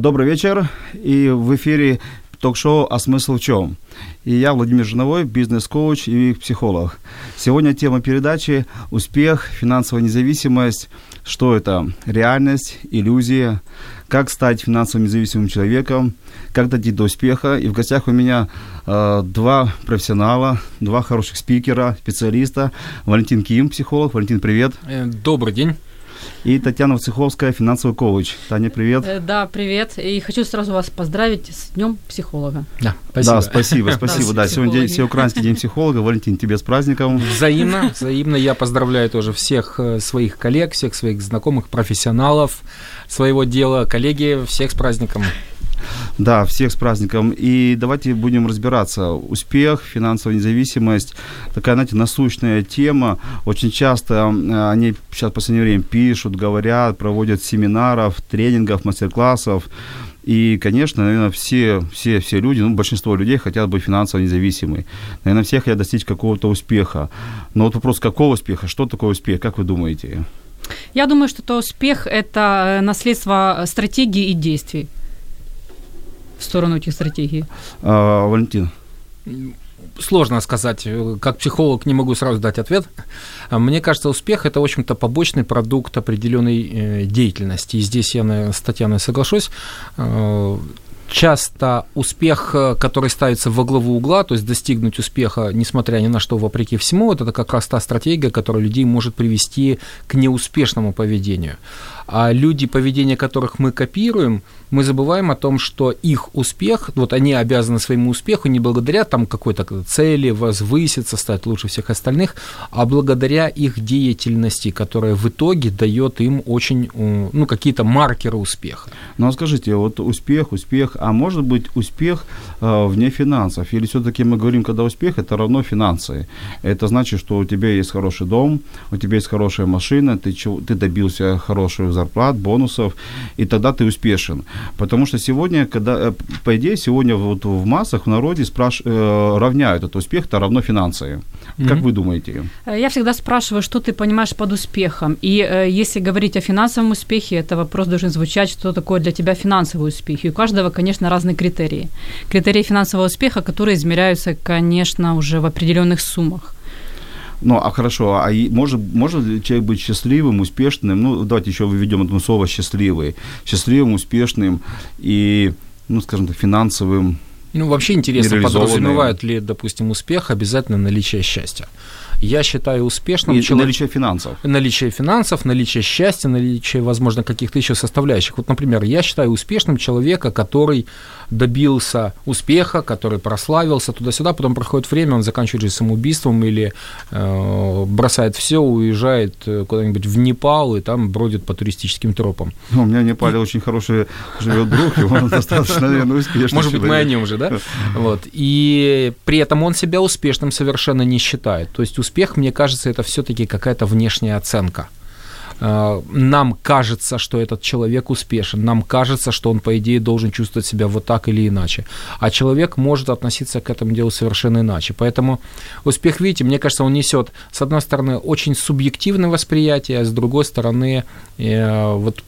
Добрый вечер. И в эфире ток-шоу «А смысл в чем?». И я, Владимир Жиновой, бизнес-коуч и психолог. Сегодня тема передачи «Успех, финансовая независимость». Что это? Реальность, иллюзия. Как стать финансово независимым человеком? Как дойти до успеха? И в гостях у меня э, два профессионала, два хороших спикера, специалиста. Валентин Ким, психолог. Валентин, привет. Э, Добрый день. И Татьяна Вцеховская, финансовый коуч. Таня, привет. Э, Да, привет. И хочу сразу вас поздравить с Днем психолога. Да, Да, спасибо, спасибо. Да, сегодня день. Всеукраинский день психолога. Валентин, тебе с праздником. Взаимно, взаимно. Я поздравляю тоже всех э, своих коллег, всех своих знакомых, профессионалов своего дела, коллеги, всех с праздником. Да, всех с праздником. И давайте будем разбираться. Успех, финансовая независимость. Такая, знаете, насущная тема. Очень часто они сейчас в последнее время пишут, говорят, проводят семинаров, тренингов, мастер-классов. И, конечно, наверное, все, все, все люди, ну, большинство людей хотят быть финансово независимы. Наверное, все хотят достичь какого-то успеха. Но вот вопрос, какого успеха, что такое успех, как вы думаете? Я думаю, что то успех – это э, наследство стратегии и действий в сторону этих стратегий. А, Валентин. Сложно сказать, э, как психолог не могу сразу дать ответ. Мне кажется, успех – это, в общем-то, побочный продукт определенной э, деятельности. И здесь я наверное, с Татьяной соглашусь. Э, Часто успех, который ставится во главу угла, то есть достигнуть успеха, несмотря ни на что, вопреки всему, вот это как раз та стратегия, которая людей может привести к неуспешному поведению. А люди, поведение которых мы копируем, мы забываем о том, что их успех, вот они обязаны своему успеху не благодаря там какой-то цели возвыситься, стать лучше всех остальных, а благодаря их деятельности, которая в итоге дает им очень, э, ну, какие-то маркеры успеха. Ну, а скажите, вот успех, успех, а может быть успех э, вне финансов? Или все-таки мы говорим, когда успех, это равно финансы? Это значит, что у тебя есть хороший дом, у тебя есть хорошая машина, ты, ты добился хороших зарплат, бонусов, и тогда ты успешен. Потому что сегодня, когда, э, по идее, сегодня вот в массах, в народе спраш... э, равняют этот успех, это равно финансы. Как Мгм. вы думаете? Э, Я всегда спрашиваю, что ты понимаешь под успехом. И э, если говорить о финансовом успехе, это вопрос должен звучать, что такое для тебя финансовый успех. И у каждого, конечно, разные критерии. Критерии финансового успеха, которые измеряются, конечно, уже в определенных суммах. Ну, а хорошо, а может, может ли человек быть счастливым, успешным? Ну, давайте еще введем это слово «счастливый». Счастливым, успешным и, ну, скажем так, финансовым. Ну, вообще интересно, подразумевает ли, допустим, успех обязательно наличие счастья. Я считаю успешным И человек- наличие финансов. наличие финансов, наличие счастья, наличие, возможно, каких-то еще составляющих. Вот, например, я считаю успешным человека, который добился успеха, который прославился туда-сюда, потом проходит время, он заканчивает жизнь самоубийством или э, бросает все, уезжает э, куда-нибудь в Непал и там бродит по туристическим тропам. Ну, у меня в Непале очень хороший живет друг, и он достаточно, наверное, успешный Может быть, мы о нем же, да? Вот. И при этом он себя успешным совершенно не считает. То есть успех, мне кажется, это все-таки какая-то внешняя оценка. Э, Нам кажется, что этот человек успешен, нам кажется, что он, по идее, должен чувствовать себя вот так или иначе. А человек может относиться к этому делу совершенно иначе. Поэтому успех, видите, мне кажется, он несет, с одной стороны, очень субъективное восприятие, а с другой стороны, э, вот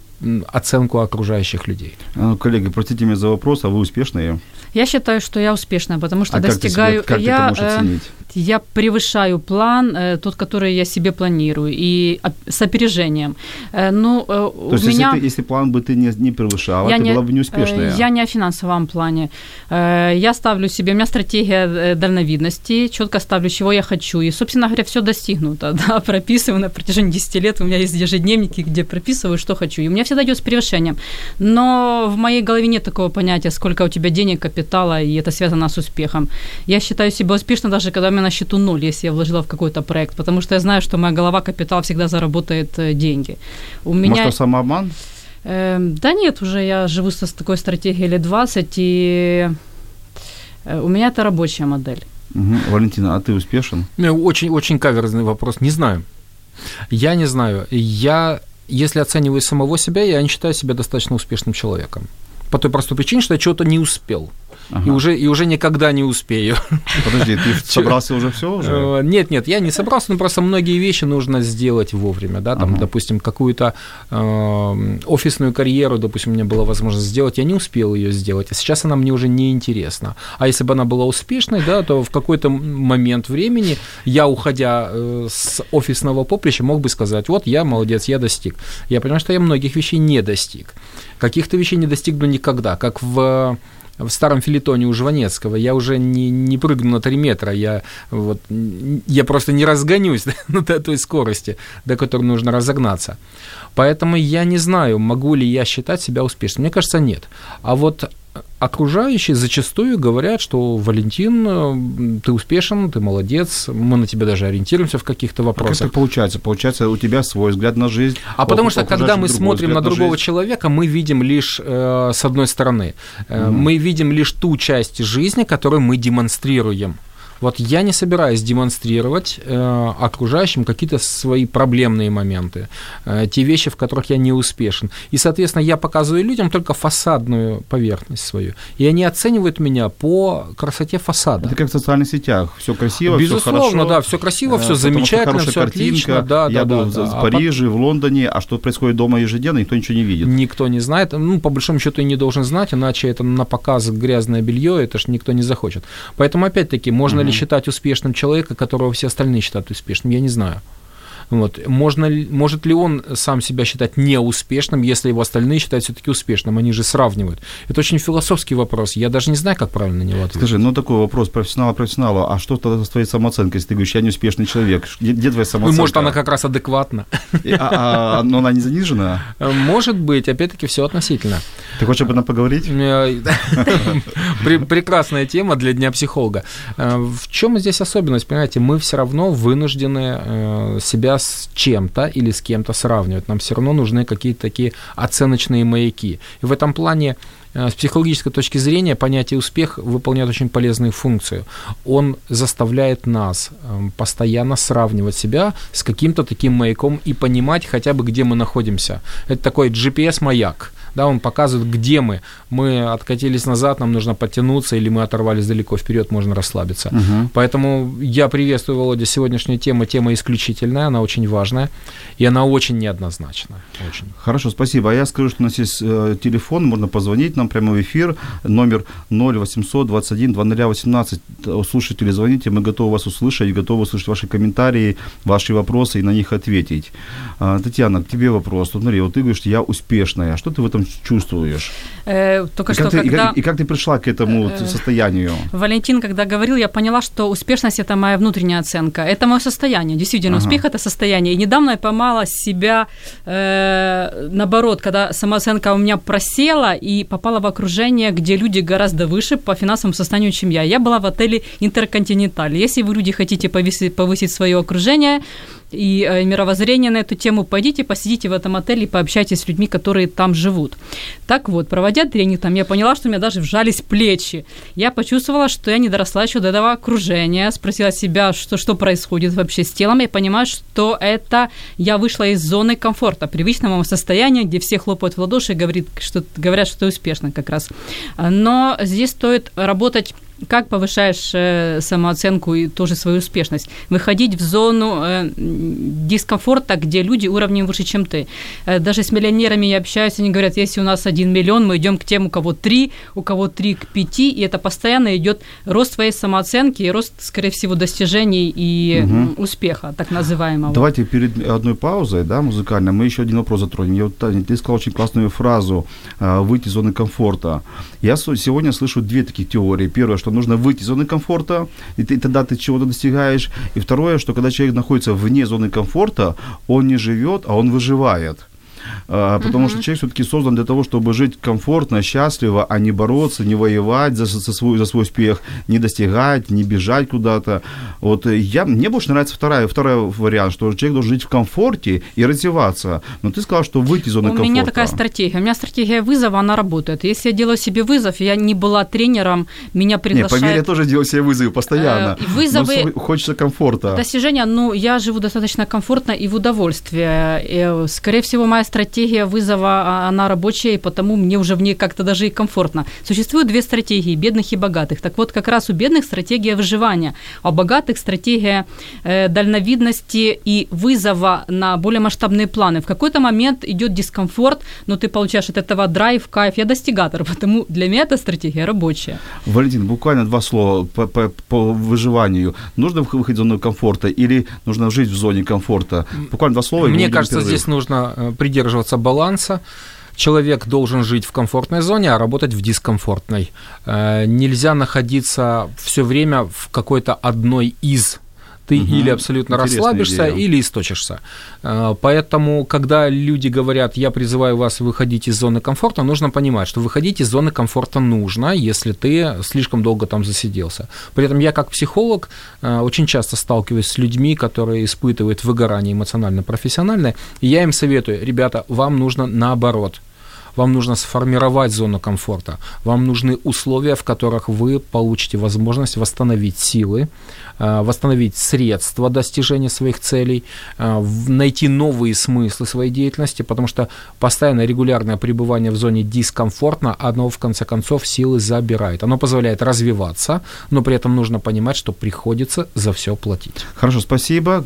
оценку окружающих людей. А, Коллеги, простите меня за вопрос, а вы успешные? Я считаю, что я успешная, потому что а как ты, достигаю... себя, как ты я, это можешь э, оценить? Я превышаю план, э, тот, который я себе планирую, и с опережением. Э, ну, То у есть, меня... если, ты, если план бы ты не, не превышала, я ты не, была бы неуспешная. Я не о финансовом плане. Я ставлю себе, у меня стратегия дальновидности, четко ставлю, чего я хочу, и, собственно говоря, все достигнуто, да, прописываю на протяжении 10 лет, у меня есть ежедневники, где прописываю, что хочу, и у меня всегда идет с превышением. Но в моей голове нет такого понятия, сколько у тебя денег, капитала, и это связано с успехом. Я считаю себя успешной, даже когда у меня на счету ноль, если я вложила в какой-то проект, потому что я знаю, что моя голова, капитал всегда заработает э, деньги. У меня... Может, это самообман? Э, да нет, уже я живу с такой стратегией лет 20, и э, у меня это рабочая модель. Угу. Валентина, а ты успешен? Очень, очень каверзный вопрос. Не знаю. Я не знаю. Я, если оцениваю самого себя, я не считаю себя достаточно успешным человеком. По той простой причине, что я чего-то не успел ага. и, уже, и уже никогда не успею. Подожди, ты собрался уже все уже? Э, нет, нет, я не собрался, но просто многие вещи нужно сделать вовремя, да, там, ага. допустим, какую-то э, офисную карьеру, допустим, у меня была возможность сделать, я не успел ее сделать, а сейчас она мне уже не интересна. А если бы она была успешной, да, то в какой-то момент времени я, уходя э, с офисного поприща, мог бы сказать, вот я молодец, я достиг. Я понимаю, что я многих вещей не достиг. Каких-то вещей не достигну никогда, как в в старом филитоне у Жванецкого, я уже не, не прыгну на 3 метра, я, вот, я просто не разгонюсь на той скорости, до которой нужно разогнаться. Поэтому я не знаю, могу ли я считать себя успешным. Мне кажется, нет. А вот окружающие зачастую говорят, что Валентин, э, ты успешен, ты молодец, мы на тебя даже ориентируемся в каких-то вопросах. А как это получается? Получается, у тебя свой взгляд на жизнь. А потому что, когда мы смотрим на другого на человека, мы видим лишь э, с одной стороны, э, угу. мы видим лишь ту часть жизни, которую мы демонстрируем. Вот я не собираюсь демонстрировать э, окружающим какие-то свои проблемные моменты, э, те вещи, в которых я не успешен. И, соответственно, я показываю людям только фасадную поверхность свою. И они оценивают меня по красоте фасада. Это как в социальных сетях. Все красиво, Безусловно, все хорошо. да, все красиво, все замечательно, все отлично. Да, я да, был да, в да. Париже, а в Лондоне, а что происходит дома ежедневно, никто ничего не видит. Никто не знает. Ну, по большому счету, и не должен знать, иначе это на показ грязное белье, это ж никто не захочет. Поэтому, опять-таки, можно угу. ли считать успешным человека, которого все остальные считают успешным, я не знаю. Вот. Можно, может ли он сам себя считать неуспешным, если его остальные считают все-таки успешным? Они же сравнивают. Это очень философский вопрос. Я даже не знаю, как правильно на него ответить. Скажи, ну такой вопрос профессионала профессионалу. А что тогда с твоей самооценкой, если ты говоришь, я неуспешный человек? Где, где твоя самооценка? Может, она как раз адекватна. А, а, но она не занижена? Может быть. Опять-таки, все относительно. Ты хочешь об этом поговорить? Э, прекрасная тема для Дня психолога. Э, в чем здесь особенность? Понимаете, мы все равно вынуждены э, с чем-то или с кем-то сравнивать. Нам все равно нужны какие-то такие оценочные маяки. И в этом плане с психологической точки зрения понятие успех выполняет очень полезную функцию. Он заставляет нас эм, постоянно сравнивать себя с каким-то таким маяком и понимать хотя бы, где мы находимся. Это такой GPS-маяк да, он показывает, где мы. Мы откатились назад, нам нужно подтянуться, или мы оторвались далеко вперед, можно расслабиться. Угу. Поэтому я приветствую, Володя, сегодняшнюю тему. Тема исключительная, она очень важная, и она очень неоднозначная. Очень. Хорошо, спасибо. А я скажу, что у нас есть э, телефон, можно позвонить нам прямо в эфир, номер 0800 21 2018. Слушатели, звоните, мы готовы вас услышать, готовы услышать ваши комментарии, ваши вопросы и на них ответить. А, Татьяна, к тебе вопрос. Вот смотри, вот ты говоришь, я успешная. Что ты в этом чувствуешь? Э, только и что, как ты, когда... и, как, и как ты пришла к этому э, состоянию? Валентин, когда говорил, я поняла, что успешность – это моя внутренняя оценка. Это мое состояние. Действительно, ага. успех – это состояние. И недавно я поймала себя, э, наоборот, когда самооценка у меня просела и попала в окружение, где люди гораздо выше по финансовому состоянию, чем я. Я была в отеле «Интерконтиненталь». Если вы, люди, хотите повысить, повысить свое окружение, и э, мировоззрение на эту тему, пойдите, посидите в этом отеле и пообщайтесь с людьми, которые там живут. Так вот, проводя тренинг там, я поняла, что у меня даже вжались плечи. Я почувствовала, что я не доросла еще до этого окружения, спросила себя, что, что происходит вообще с телом, и понимаю, что это я вышла из зоны комфорта, привычного состояния, где все хлопают в ладоши и говорит, что, говорят, что ты успешна как раз. Но здесь стоит работать как повышаешь э, самооценку и тоже свою успешность? Выходить в зону э, дискомфорта, где люди уровнем выше, чем ты. Э, даже с миллионерами я общаюсь, они говорят, если у нас один миллион, мы идем к тем, у кого три, у кого три к пяти, и это постоянно идет рост твоей самооценки и рост, скорее всего, достижений и угу. успеха, так называемого. Давайте перед одной паузой, да, музыкальной, мы еще один вопрос затронем. Я, ты сказал очень классную фразу «выйти из зоны комфорта». Я сегодня слышу две таких теории. Первое, что нужно выйти из зоны комфорта, и, ты, и тогда ты чего-то достигаешь. И второе, что когда человек находится вне зоны комфорта, он не живет, а он выживает. А, потому что человек все-таки создан для того, чтобы жить комфортно, счастливо, а не бороться, не воевать за, за, свой, за свой успех, не достигать, не бежать куда-то. Вот я, мне больше нравится вторая, второй вариант, что человек должен жить в комфорте и развиваться. Но ты сказал, что выйти из зоны комфорта. У меня такая стратегия. У меня стратегия вызова, она работает. Если я делаю себе вызов, я не была тренером, меня приглашают... Нет, поверь, я тоже делаю себе вызовы постоянно. Э, вызовы... Но хочется комфорта. Достижения, ну, я живу достаточно комфортно и в удовольствие. И, э, скорее всего, моя стратегия вызова, а, она рабочая, и потому мне уже в ней как-то даже и комфортно. Существуют две стратегии, бедных и богатых. Так вот, как раз у бедных стратегия выживания, а у богатых стратегия э, дальновидности и вызова на более масштабные планы. В какой-то момент идет дискомфорт, но ты получаешь от этого драйв, кайф. Я достигатор, потому для меня эта стратегия рабочая. Валентин, буквально два слова по, по, по выживанию. Нужно выходить из зоны комфорта или нужно жить в зоне комфорта? Буквально два слова. Мне кажется, здесь нужно э, придерживаться баланса. Человек должен жить в комфортной зоне, а работать в дискомфортной. Э, нельзя находиться все время в какой-то одной из ты угу. или абсолютно Интересная расслабишься, идея. или источишься. Э, поэтому, когда люди говорят, я призываю вас выходить из зоны комфорта, нужно понимать, что выходить из зоны комфорта нужно, если ты слишком долго там засиделся. При этом я как психолог э, очень часто сталкиваюсь с людьми, которые испытывают выгорание эмоционально-профессиональное, и я им советую, ребята, вам нужно наоборот – вам нужно сформировать зону комфорта, вам нужны условия, в которых вы получите возможность восстановить силы, э, восстановить средства достижения своих целей, э, найти новые смыслы своей деятельности, потому что постоянное регулярное пребывание в зоне дискомфортно, оно в конце концов силы забирает. Оно позволяет развиваться, но при этом нужно понимать, что приходится за все платить. Хорошо, спасибо.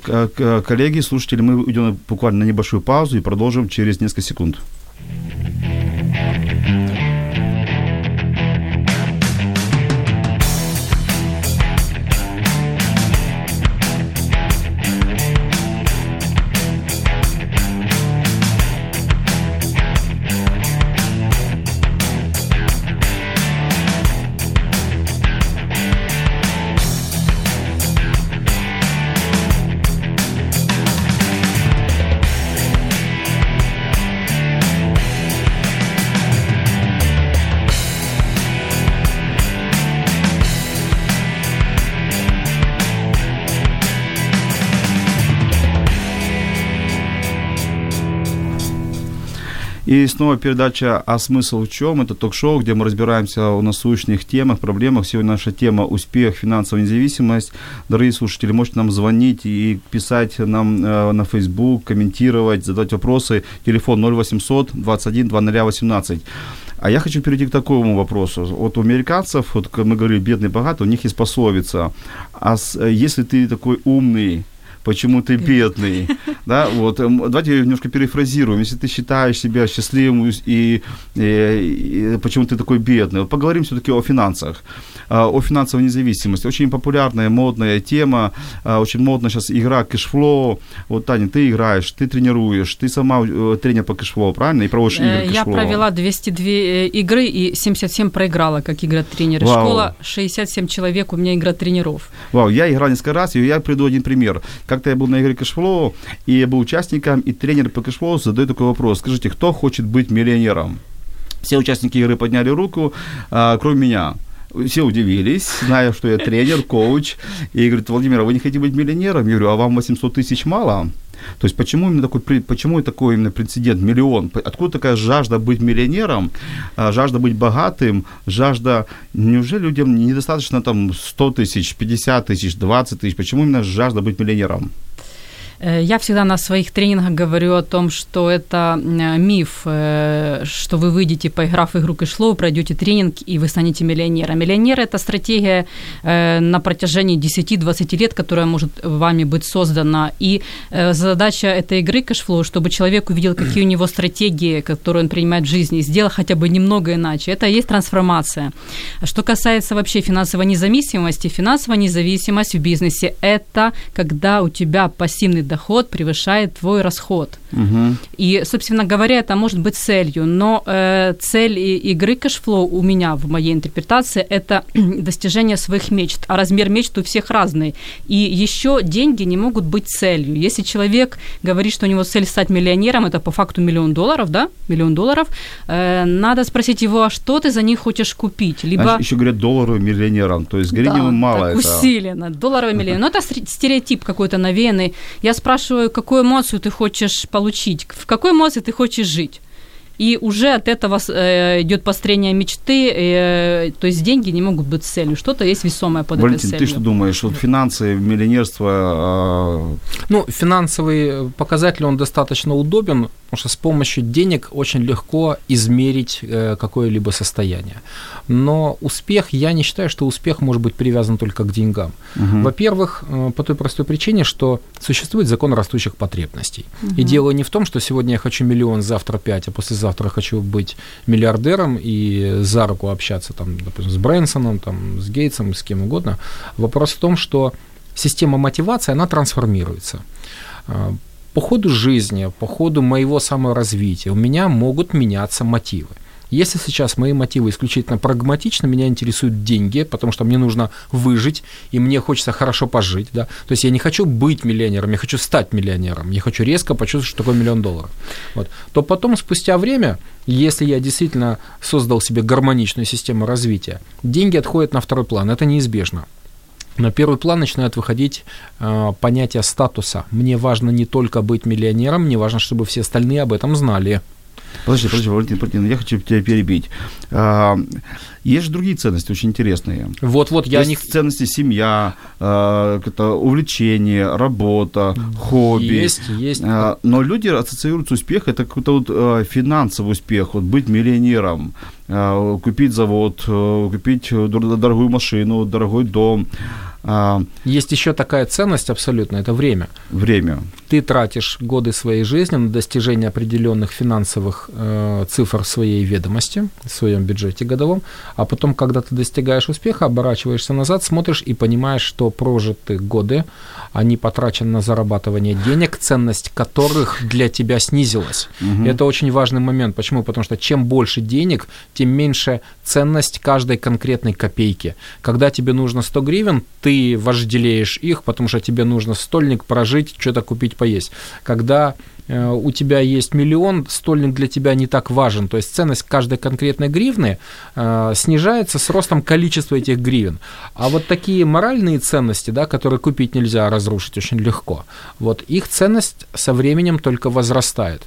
Коллеги, слушатели, мы идем буквально на небольшую паузу и продолжим через несколько секунд. Thank you. И снова передача «А смысл в чем?» Это ток-шоу, где мы разбираемся о насущных темах, проблемах. Сегодня наша тема «Успех, финансовая независимость». Дорогие слушатели, можете нам звонить и писать нам э, на Facebook, комментировать, задать вопросы. Телефон 0800 21 2018. А я хочу перейти к такому вопросу. Вот у американцев, вот мы говорили, бедный, богатый, у них есть пословица. А если ты такой умный, почему ты бедный, да, вот, эм, давайте немножко перефразируем, если ты считаешь себя счастливым и, и, и почему ты такой бедный, вот поговорим все-таки о финансах, а, о финансовой независимости, очень популярная, модная тема, а, очень модна сейчас игра Cashflow, вот, Таня, ты играешь, ты тренируешь, ты сама э, тренер по Cashflow, правильно, и проводишь игры э, Я провела 202 э, игры и 77 проиграла, как игра-тренер. Школа 67 человек, у меня игра тренеров. Вау, я играл несколько раз, и я приведу один пример. Как-то я был на игре Cashflow, и я был участником, и тренер по Cashflow задает такой вопрос. Скажите, кто хочет быть миллионером? Все участники игры подняли руку, а, кроме меня все удивились, зная, что я тренер, коуч. И говорит, Владимир, а вы не хотите быть миллионером? Я говорю, а вам 800 тысяч мало? То есть почему именно такой, почему такой именно прецедент миллион? Откуда такая жажда быть миллионером, а, жажда быть богатым, жажда... Неужели людям недостаточно там 100 тысяч, 50 тысяч, 20 тысяч? Почему именно жажда быть миллионером? Э, я всегда на своих тренингах говорю о том, что это миф, э, что вы выйдете, поиграв в игру Cashflow, пройдете тренинг, и вы станете миллионером. Миллионер – это стратегия э, на протяжении 10-20 лет, которая может вами быть создана. И задача этой игры Cashflow, чтобы человек увидел, какие у него стратегии, которые он принимает в жизни, и сделал хотя бы немного иначе. Это и есть трансформация. Что касается вообще финансовой независимости, финансовая независимость в бизнесе – это когда у тебя пассивный доход превышает твой расход. Угу. И, собственно говоря, это может быть целью, но э, цель игры Cashflow у меня, в моей интерпретации, это достижение своих мечт, а размер мечт у всех разный. И еще деньги не могут быть целью. Если человек говорит, что у него цель стать миллионером, это по факту миллион долларов, да, миллион долларов, э, надо спросить его, а что ты за них хочешь купить? Либо... Значит, еще говорят долларовым миллионером, то есть говорить да, мало. Так, это... усиленно, долларовый миллион. Но это стереотип какой-то навеянный. Я спрашиваю, какую эмоцию ты хочешь получить, в какой эмоции ты хочешь жить. И уже от этого э, идет построение мечты, э, то есть деньги не могут быть целью, что-то есть весомое под Валентин, этой целью. ты что думаешь, вот финансы, миллионерство? Э... Ну, финансовый показатель, он достаточно удобен, потому что с помощью денег очень легко измерить э, какое-либо состояние. Но успех, я не считаю, что успех может быть привязан только к деньгам. Угу. Во-первых, э, по той простой причине, что существует закон растущих потребностей. Угу. И дело не в том, что сегодня я хочу миллион, завтра пять, а послезавтра хочу быть миллиардером и за руку общаться там, допустим, с Брэнсоном, там, с Гейтсом, с кем угодно. Вопрос в том, что система мотивации, она трансформируется э, по ходу жизни, по ходу моего саморазвития у меня могут меняться мотивы. Если сейчас мои мотивы исключительно прагматичны, меня интересуют деньги, потому что мне нужно выжить, и мне хочется хорошо пожить, да, то есть я не хочу быть миллионером, я хочу стать миллионером, я хочу резко почувствовать, что такое миллион долларов, вот, то потом, спустя время, если я действительно создал себе гармоничную систему развития, деньги отходят на второй план, это неизбежно. На первый план начинают выходить э, понятия статуса. Мне важно не только быть миллионером, мне важно, чтобы все остальные об этом знали. Подожди, подожди, Валентин, Валентин, я хочу тебя перебить. А, есть же другие ценности очень интересные. Вот-вот, я есть них... ценности семья, а, это увлечение, работа, хобби. Есть, есть. А, но люди ассоциируют успех, это какой-то вот а, финансовый успех, вот быть миллионером, купить завод, купить дорогую машину, дорогой дом. А, Есть еще такая ценность абсолютно, это время. Время. Ты тратишь годы своей жизни на достижение определенных финансовых э, цифр своей ведомости, в своем бюджете годовом, а потом, когда ты достигаешь успеха, оборачиваешься назад, смотришь и понимаешь, что прожитые годы, они потрачены на зарабатывание денег, ценность которых для тебя снизилась. Угу. Это очень важный момент. Почему? Потому что чем больше денег, тем меньше ценность каждой конкретной копейки. Когда тебе нужно 100 гривен, ты вожделеешь их, потому что тебе нужно стольник прожить, что-то купить, поесть. Когда у тебя есть миллион, стольник для тебя не так важен. То есть ценность каждой конкретной гривны э, снижается с ростом количества этих гривен. А вот такие моральные ценности, да, которые купить нельзя, разрушить очень легко, вот их ценность со временем только возрастает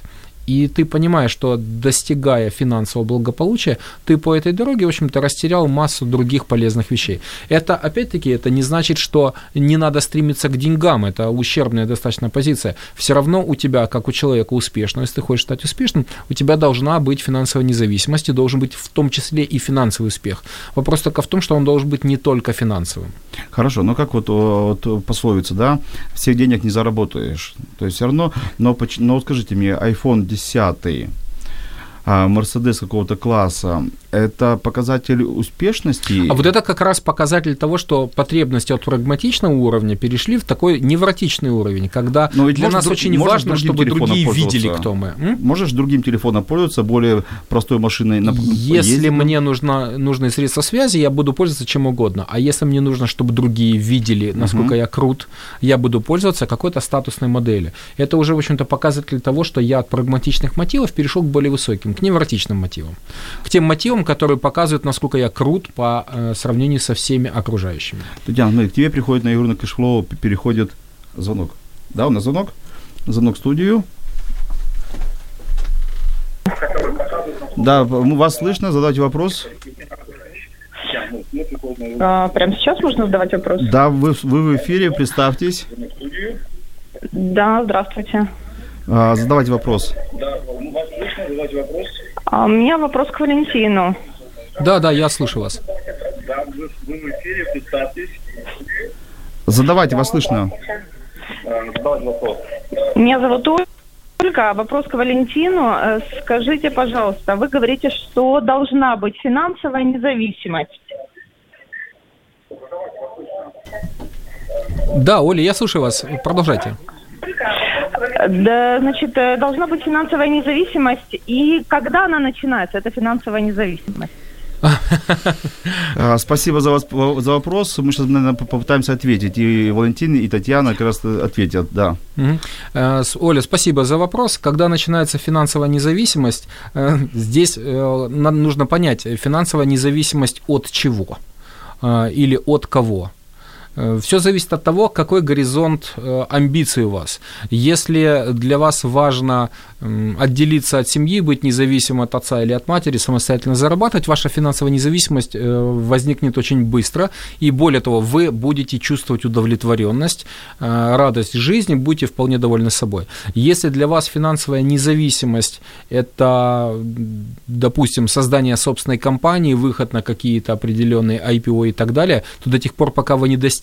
и ты понимаешь, что достигая финансового благополучия, ты по этой дороге, в общем-то, растерял массу других полезных вещей. Это, опять-таки, это не значит, что не надо стремиться к деньгам, это ущербная достаточно позиция. Все равно у тебя, как у человека успешного, если ты хочешь стать успешным, у тебя должна быть финансовая независимость, и должен быть в том числе и финансовый успех. Вопрос только в том, что он должен быть не только финансовым. Хорошо, но как вот, вот пословица, да, всех денег не заработаешь. То есть все равно, но, но скажите мне, iPhone 10 а, Мерседес какого-то класса, это показатель успешности? А вот это как раз показатель того, что потребности от прагматичного уровня перешли в такой невротичный уровень, когда Но для нас друг, очень важно, чтобы другие видели, кто мы. М? Можешь другим телефоном пользоваться, более простой машиной? На... Если ездить? мне нужно, нужны средства связи, я буду пользоваться чем угодно. А если мне нужно, чтобы другие видели, насколько угу. я крут, я буду пользоваться какой-то статусной моделью. Это уже, в общем-то, показатель того, что я от прагматичных мотивов перешел к более высоким, к невротичным мотивам. К тем мотивам, фильм, который показывает, насколько я крут по э, сравнению со всеми окружающими. Татьяна, смотри, к тебе приходит на игру на Cashflow, переходит звонок. Да, у нас звонок? Звонок в студию. Да, вас слышно, задайте вопрос. А, прямо сейчас можно задавать вопрос? Да, вы, вы в эфире, представьтесь. Да, здравствуйте. А, задавайте вопрос. А, у меня вопрос к Валентину. Да, да, я слышу вас. Задавайте, вас слышно. Меня зовут Ольга. Вопрос к Валентину. Э, Скажите, пожалуйста, вы говорите, что должна быть финансовая независимость. Да, Оля, я слушаю вас. Продолжайте. Да, значит, э, должна быть финансовая независимость. И когда она начинается, эта финансовая независимость? А, Спасибо за, вас, за вопрос. Мы сейчас, наверное, попытаемся ответить. И Валентин, и Татьяна как раз ответят, да. Э, Оля, спасибо за вопрос. Когда начинается финансовая независимость, э, здесь э, нам нужно понять, э, финансовая независимость от чего э, или от кого. Все зависит от того, какой горизонт э, амбиций у вас. Если для вас важно отделиться от семьи, быть независимым от отца или от матери, самостоятельно зарабатывать, ваша финансовая независимость э, возникнет очень быстро. И более того, вы будете чувствовать удовлетворенность, э, радость жизни, будете вполне довольны собой. Если для вас финансовая независимость – это, допустим, создание собственной компании, выход на какие-то определенные IPO и так далее, то до тех пор, пока вы не достигнете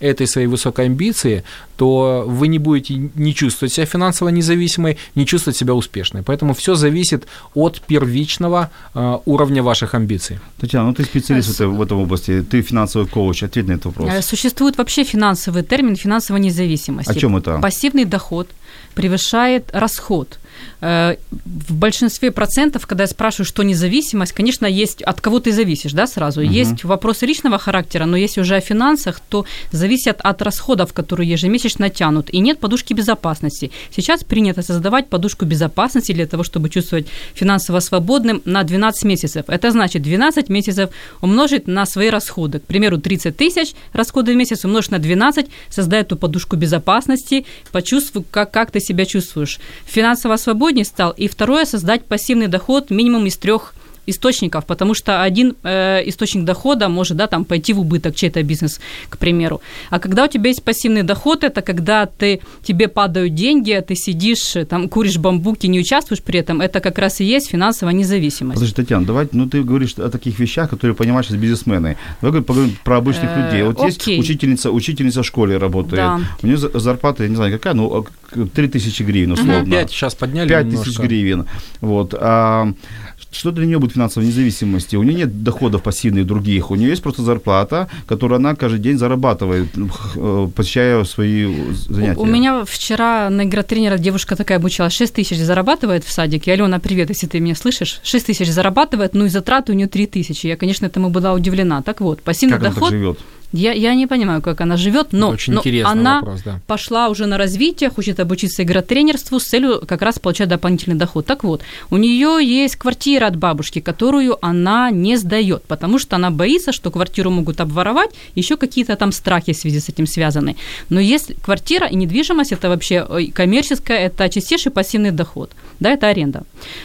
этой своей высокой амбиции, то вы не будете не чувствовать себя финансово независимой, не чувствовать себя успешной. Поэтому все зависит от первичного э, уровня ваших амбиций. Татьяна, ну ты специалист в этой, в этой области, ты финансовый коуч, ответь на этот вопрос. Э, Существует вообще финансовый термин финансовая независимость. О чем это? Пассивный доход превышает расход. Э, В большинстве процентов, когда я спрашиваю, что независимость, конечно, есть от кого ты зависишь, да, сразу. Есть вопросы личного характера, но если уже о финансах, то зависят от расходов, которые ежемесячно тянут. И нет подушки безопасности. Сейчас принято создавать подушку безопасности для того, чтобы чувствовать финансово свободным на 12 месяцев. Это значит 12 месяцев умножить на свои расходы. К примеру, 30 тысяч расходы в месяц умножить на 12, создай эту подушку безопасности, почувствуй, как, как ты себя чувствуешь. Финансово свободнее стал. И второе, создать пассивный доход минимум из трех источников, потому что один э, источник дохода может, да, там пойти в убыток, чей-то бизнес, к примеру. А когда у тебя есть пассивный доход, это когда ты, тебе падают деньги, а ты сидишь, э, там, куришь бамбуки, не участвуешь при этом, это как раз и есть финансовая независимость. Подожди, Татьяна, давай, ну ты говоришь о таких вещах, которые понимаешь сейчас бизнесмены. Давай говорим- поговорим про обычных Э, людей. Вот есть учительница, учительница в школе работает. Да. У нее за- зарплата, я не знаю какая, ну, 3000 гривен условно. Пять сейчас подняли 5 тысяч гривен. Вот. А что для нее будет финансовой независимости? У нее нет доходов пассивных других. У нее есть просто зарплата, которую она каждый день зарабатывает, э, посещая свои занятия. У меня вчера на игротренера девушка такая обучалась, 6 тысяч зарабатывает в садике. Алена, привет, если ты меня слышишь. 6 тысяч зарабатывает, ну и затраты у нее 3 тысячи. Я, конечно, этому была удивлена. Так вот, пассивный Как она так доход... живет? Я, я не понимаю, как она живет, но, очень но она вопрос, да. пошла уже на развитие, хочет обучиться игротренерству с целью как раз получать дополнительный доход. Так вот, у нее есть квартира от бабушки, которую она не сдает, потому что она боится, что квартиру могут обворовать, еще какие-то там страхи в связи с этим связаны. Но если квартира и недвижимость это вообще коммерческая, это чистейший пассивный доход, да, это аренда.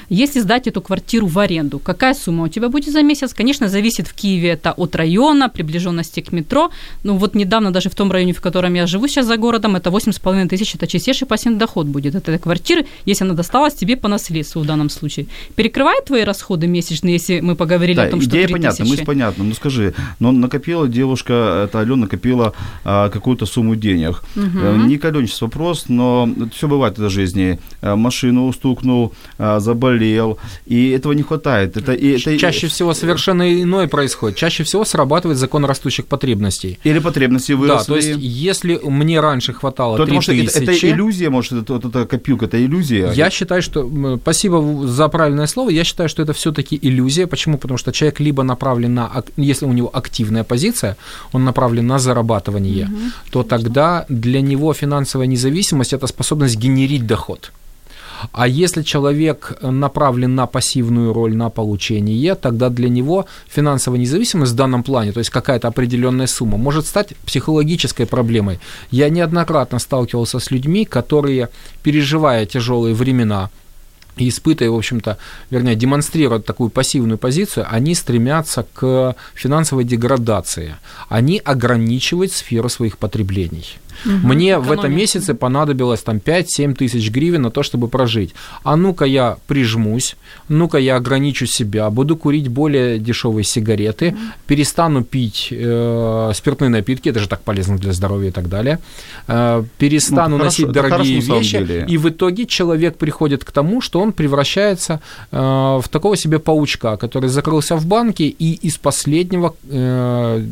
Если сдать эту квартиру в аренду, какая сумма у тебя будет за месяц? Конечно, зависит в Киеве это от района, приближенности к метро. Ну вот недавно даже в том районе, в котором я живу сейчас за городом, это 8,5 тысяч, это чистейший пассивный доход будет от этой квартиры, если она досталась тебе по наследству в данном случае. Перекрывает твои расходы месячные, если мы поговорили Да, о том, что идея 3 понятна, тысячи? мысль понятна. Ну скажи, но накопила девушка, это Алена накопила а, какую-то сумму денег. Э, Не каленческий вопрос, но все бывает в этой жизни. Э, Машину стукнул, а, заболел, и этого не хватает. Это, и, это, Чаще всего совершенно иное происходит. Чаще всего срабатывает закон растущих потребностей. Или потребности выросли. Да, то есть если мне раньше хватало То, потому что это, 3000, это иллюзия, может, это, вот эта копилка, это иллюзия. Я считаю, что спасибо за правильное слово. Я считаю, что это все-таки иллюзия. Почему? Потому что человек либо направлен на, если у него активная позиция, он направлен на зарабатывание, то тогда для него финансовая независимость это способность генерить доход. А если человек направлен на пассивную роль, на получение, тогда для него финансовая независимость в данном плане, то есть какая-то определенная сумма, может стать психологической проблемой. Я неоднократно сталкивался с людьми, которые, переживая тяжелые времена, и испытывая, в общем-то, вернее, демонстрируя такую пассивную позицию, они стремятся к финансовой деградации. Они ограничивают сферу своих потреблений. Угу, Мне в этом месяце понадобилось там 5-7 тысяч гривен на то, чтобы прожить. А ну-ка я прижмусь, ну-ка я ограничу себя, буду курить более дешевые сигареты, угу. перестану пить э, спиртные напитки, это же так полезно для здоровья и так далее, э, перестану ну, носить хорошо, дорогие вещи, и в итоге человек приходит к тому, что он превращается э, в такого себе паучка, который закрылся в банке и из последнего, э,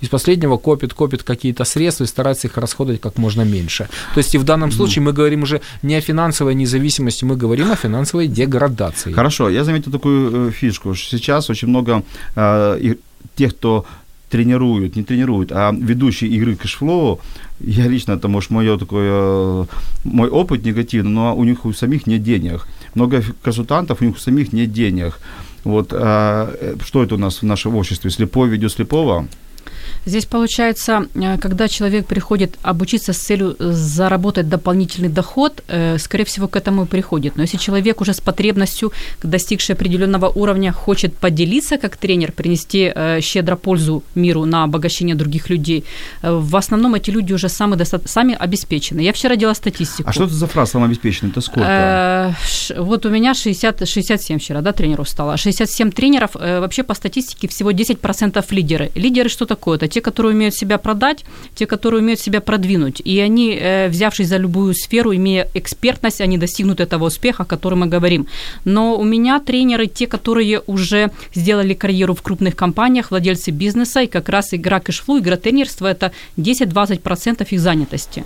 из последнего копит, копит какие-то средства и старается их расходовать как можно меньше. То есть и в данном случае мы говорим уже не о финансовой независимости, мы говорим о финансовой деградации. Хорошо, я заметил такую э, фишку. Сейчас очень много э, тех, кто тренируют, не тренируют, а ведущие игры Cashflow, я лично, это, может, мое такое, э, мой опыт негативный, но у них у самих нет денег. Много консультантов, у них у самих нет денег. Вот, а, что это у нас в нашем обществе? Слепой ведет слепого? Здесь получается, э, когда человек приходит обучиться с целью заработать дополнительный доход, э, скорее всего, к этому и приходит. Но если человек уже с потребностью, достигший определенного уровня, хочет поделиться как тренер, принести э, щедро пользу миру на обогащение других людей, в основном эти люди уже сами, доста- сами обеспечены. Я вчера делала статистику. А что это за фраза «самообеспеченный»? Это сколько? Вот у меня 60, 67 вчера, да, тренеров стало. 67 тренеров, вообще по статистике всего 10% лидеры. Лидеры что такое? Это те, которые умеют себя продать, те, которые умеют себя продвинуть. И они, э, взявшись за любую сферу, имея экспертность, они достигнут этого успеха, о котором мы говорим. Но у меня тренеры, те, которые уже сделали карьеру в крупных компаниях, владельцы бизнеса, и как раз игра кэшфлу, игра тренерства – это 10-20% их занятости.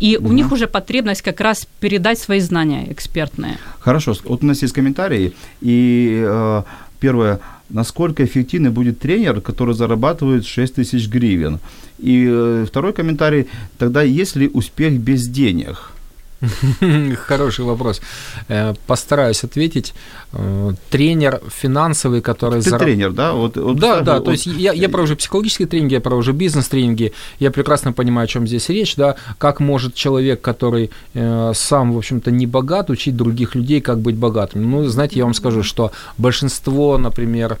И угу. у них уже потребность как раз передать свои знания экспертные. Хорошо, вот у нас есть комментарии, и э, первое – насколько эффективный будет тренер, который зарабатывает 6 тысяч гривен. И э, второй комментарий, тогда есть ли успех без денег? Хороший вопрос. Э, постараюсь ответить. Э, тренер финансовый, который... Ты зараб... тренер, да? Вот, вот, да, да, вот... то есть я, я провожу психологические тренинги, я провожу бизнес-тренинги, я прекрасно понимаю, о чем здесь речь, да, как может человек, который э, сам, в общем-то, не богат, учить других людей, как быть богатым. Ну, знаете, я вам скажу, что большинство, например,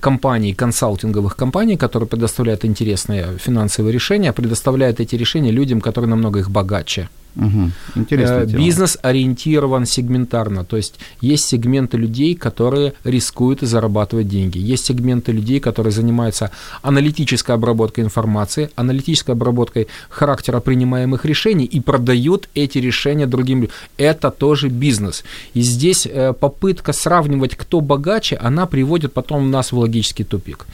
компаний, консалтинговых компаний, которые предоставляют интересные финансовые решения, предоставляют эти решения людям, которые намного их богаче. Угу. Интересная тема. Бизнес ориентирован сегментарно, то есть есть сегменты людей, которые рискуют зарабатывать деньги, есть сегменты людей, которые занимаются аналитической обработкой информации, аналитической обработкой характера принимаемых решений и продают эти решения другим людям. Это тоже бизнес. И здесь э, попытка сравнивать, кто богаче, она приводит потом нас в логический тупик.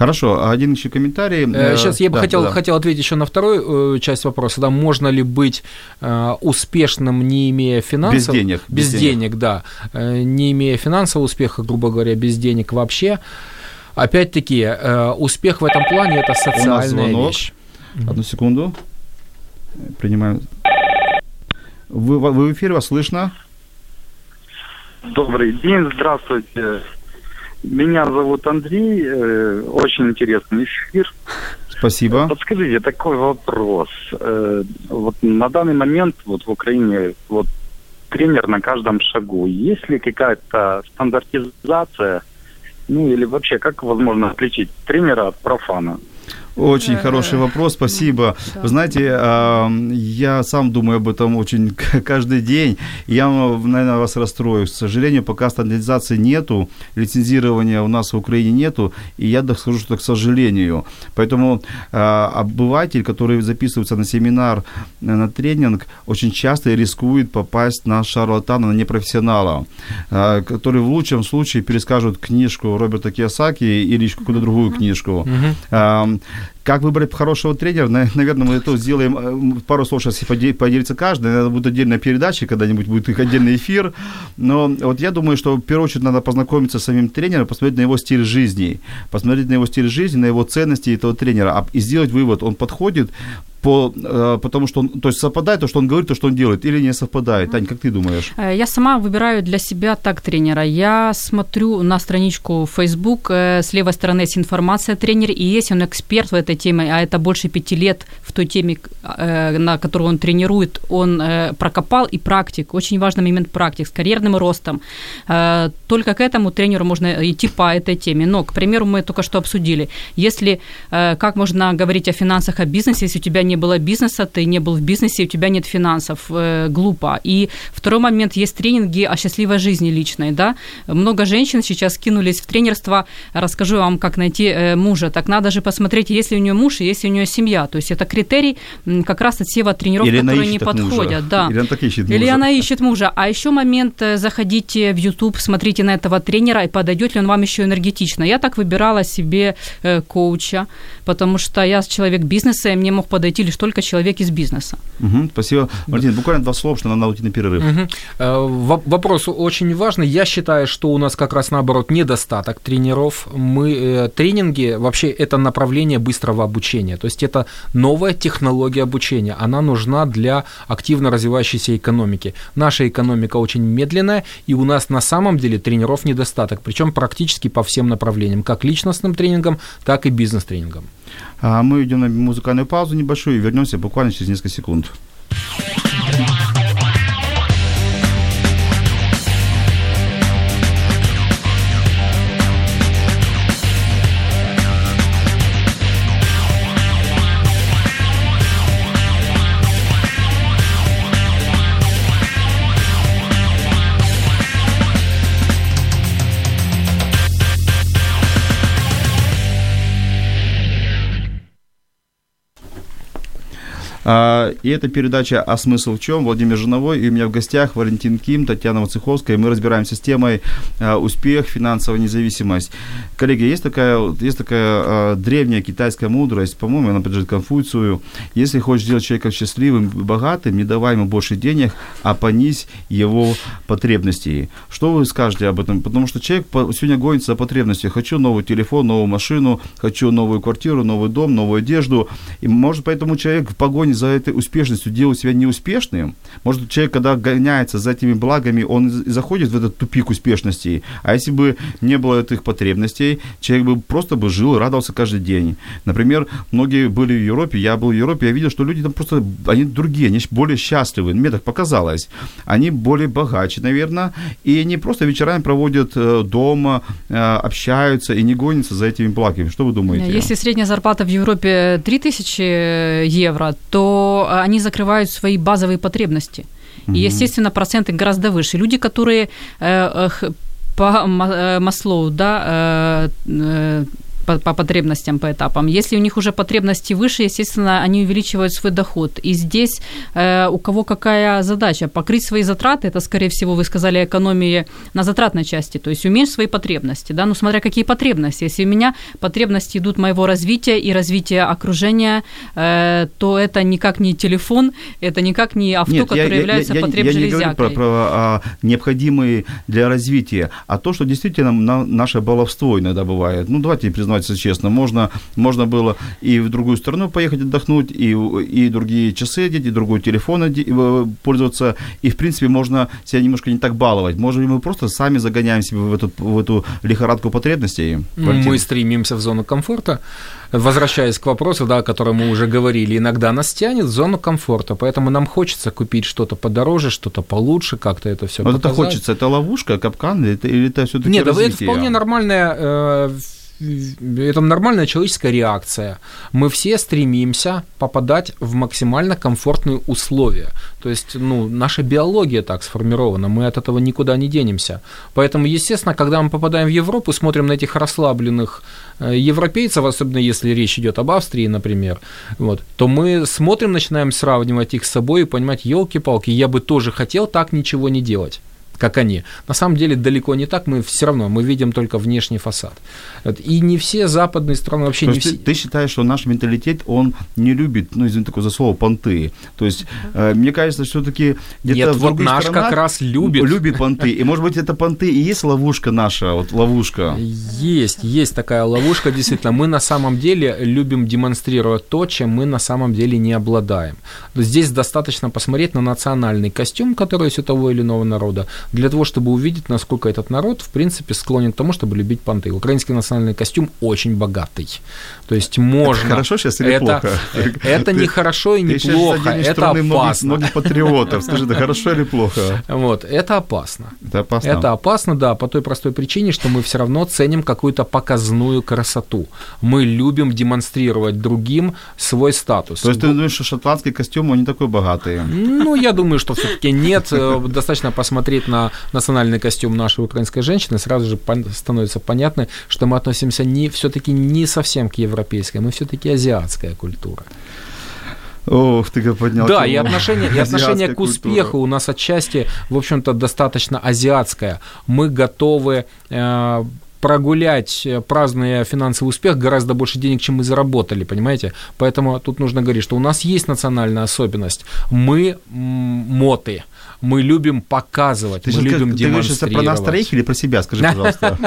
Хорошо, а один еще комментарий. Сейчас э, я бы да, хотел, да. хотел ответить еще на вторую э, часть вопроса. Да, можно ли быть э, успешным, не имея финансов? Без денег. Без, без денег, денег, да. Не имея финансового успеха, грубо говоря, без денег вообще. Опять-таки, успех в этом плане – это социальная вещь. Одну секунду. Принимаем. Вы, вы в эфире, вас слышно? Добрый день, здравствуйте. Меня зовут Андрей. Э, очень интересный эфир. Спасибо. Подскажите, такой вопрос. Э, вот на данный момент вот в Украине вот тренер на каждом шагу. Есть ли какая-то стандартизация? Ну или вообще, как возможно отличить тренера от профана? Очень хороший вопрос, спасибо. Да. Вы знаете, я сам думаю об этом очень каждый день. Я, наверное, вас расстрою. К сожалению, пока стандартизации нету, лицензирования у нас в Украине нету, и я скажу, что к сожалению. Поэтому а, обыватель, который записывается на семинар, э, на тренинг, очень часто рискует попасть на шарлатана, на непрофессионала, а, который в лучшем случае перескажут книжку Роберта Кiyosaki или какую-то другую книжку. Uh-huh. Как выбрать хорошего тренера? Наверное, мы это сделаем. Э, пару слов сейчас поделится каждый. Наверное, будет отдельная передача, когда-нибудь будет их отдельный эфир. Но вот я думаю, что в первую очередь надо познакомиться с самим тренером, посмотреть на его стиль жизни, посмотреть на его стиль жизни, на его ценности этого тренера и сделать вывод, он подходит по, э, потому что он, то есть совпадает то, что он говорит, то, что он делает, или не совпадает? Тань, как ты думаешь? Э, я сама выбираю для себя так тренера. Я смотрю на страничку Facebook, э, с левой стороны есть информация о тренере, и если он эксперт в этой теме, а это больше пяти лет в той теме, на которую он тренирует, он прокопал и практик, очень важный момент практик, с карьерным ростом. Только к этому тренеру можно идти по этой теме. Но, к примеру, мы только что обсудили, если, как можно говорить о финансах, о бизнесе, если у тебя было бизнеса, ты не был в бизнесе, у тебя нет финансов. Э, глупо. И второй момент, есть тренинги о счастливой жизни личной, да. Много женщин сейчас кинулись в тренерство, расскажу вам, как найти э, мужа. Так надо же посмотреть, есть ли у нее муж и есть ли у нее семья. То есть это критерий как раз отсева тренеров, Или которые не подходят. Мужа. Да. Или она так ищет мужа. Или она ищет мужа. А еще момент, э, заходите в YouTube, смотрите на этого тренера и подойдет ли он вам еще энергетично. Я так выбирала себе коуча, потому что я человек бизнеса, и мне мог подойти лишь только человек из бизнеса. Угу, спасибо. Мартин, буквально два слова, что нам надо уйти на перерыв. Угу. Вопрос очень важный. Я считаю, что у нас как раз наоборот недостаток тренеров. Мы э, тренинги вообще это направление быстрого обучения. То есть это новая технология обучения. Она нужна для активно развивающейся экономики. Наша экономика очень медленная, и у нас на самом деле тренеров недостаток, причем практически по всем направлениям, как личностным тренингам, так и бизнес-тренингам. А мы идем на музыкальную паузу небольшую и вернемся буквально через несколько секунд. И это передача «А смысл в чем?» Владимир Жиновой, и у меня в гостях Валентин Ким, Татьяна Вацеховская, и мы разбираемся с темой а, «Успех, финансовая независимость». Коллеги, есть такая, есть такая а, древняя китайская мудрость, по-моему, она принадлежит Конфуцию. Если хочешь сделать человека счастливым и богатым, не давай ему больше денег, а понизь его потребности. Что вы скажете об этом? Потому что человек сегодня гонится за потребностью. Хочу новый телефон, новую машину, хочу новую квартиру, новый дом, новую одежду. И может поэтому человек в погоне за этой успешностью делает себя неуспешным. Может, человек, когда гоняется за этими благами, он заходит в этот тупик успешности. А если бы не было этих потребностей, человек бы просто бы жил и радовался каждый день. Например, многие были в Европе, я был в Европе, я видел, что люди там просто, они другие, они более счастливы, мне так показалось. Они более богаче, наверное, и они просто вечерами проводят э, дома, э, общаются и не гонятся за этими благами. Что вы думаете? Если средняя зарплата в Европе 3000 евро, то то они закрывают свои базовые потребности. И, естественно, проценты гораздо выше. Люди, которые э, по э, Маслоу, да, э, по, по потребностям, по этапам. Если у них уже потребности выше, естественно, они увеличивают свой доход. И здесь э, у кого какая задача? Покрыть свои затраты, это, скорее всего, вы сказали, экономии на затратной части, то есть уменьшить свои потребности, да, ну, смотря какие потребности. Если у меня потребности идут моего развития и развития окружения, э, то это никак не телефон, это никак не авто, Нет, которое я, является я, потреб я, не говорю про, про а, необходимые для развития, а то, что действительно на, наше баловство иногда бывает. Ну, давайте признать признаться честно. Можно, можно было и в другую страну поехать отдохнуть, и, и другие часы одеть, и другой телефон э, пользоваться. И, в принципе, можно себя немножко не так баловать. Может, мы просто сами загоняем себя в эту, в эту лихорадку потребностей? Мы стремимся в зону комфорта. Возвращаясь к вопросу, да, о котором мы уже говорили, иногда нас тянет в зону комфорта, поэтому нам хочется купить что-то подороже, что-то получше, как-то это все Но это хочется, это ловушка, капкан, или это, или это все-таки Нет, развитие? это вполне нормальная э, это нормальная человеческая реакция. Мы все стремимся попадать в максимально комфортные условия. То есть, ну, наша биология так сформирована, мы от этого никуда не денемся. Поэтому, естественно, когда мы попадаем в Европу, смотрим на этих расслабленных э, европейцев, особенно если речь идет об Австрии, например, вот, то мы смотрим, начинаем сравнивать их с собой и понимать, елки-палки, я бы тоже хотел так ничего не делать как они. На самом деле далеко не так, мы все равно, мы видим только внешний фасад. И не все западные страны вообще То не все... Ты, ты считаешь, что наш менталитет, он не любит, ну, извини такое за слово, понты. То есть, э, мне кажется, все-таки где-то Нет, в вот наш как раз любит. Любит понты. И, может быть, это понты и есть ловушка наша, вот ловушка. Есть, есть такая ловушка, действительно. Мы на самом деле любим демонстрировать то, чем мы на самом деле не обладаем. Здесь достаточно посмотреть на национальный костюм, который есть у того или иного народа, для того, чтобы увидеть, насколько этот народ, в принципе, склонен к тому, чтобы любить понты. Украинский национальный костюм очень богатый. То есть можно... Это хорошо сейчас или это, плохо? Это не хорошо и не плохо, это опасно. Многих патриотов. Скажи, это хорошо или плохо? Вот, это опасно. Это опасно? Это опасно, да, по той простой причине, что мы все равно ценим какую-то показную красоту. Мы любим демонстрировать другим свой статус. То есть ты думаешь, что шотландский костюм, он не такой богатый? Ну, я думаю, что все-таки нет. Э, достаточно посмотреть на национальный костюм нашей украинской женщины, сразу же становится понятно, что мы относимся не, все-таки не совсем к европейской, мы все-таки азиатская культура. Ох, ты как поднял. Да, и отношение, и отношение к успеху у нас отчасти, в общем-то, достаточно азиатское. Мы готовы э, прогулять, э, празднуя финансовый успех, гораздо больше денег, чем мы заработали, понимаете? Поэтому тут нужно говорить, что у нас есть национальная особенность. Мы моты мы любим показывать, ты мы любим как, демонстрировать. Ты про нас троих или про себя, скажи, пожалуйста.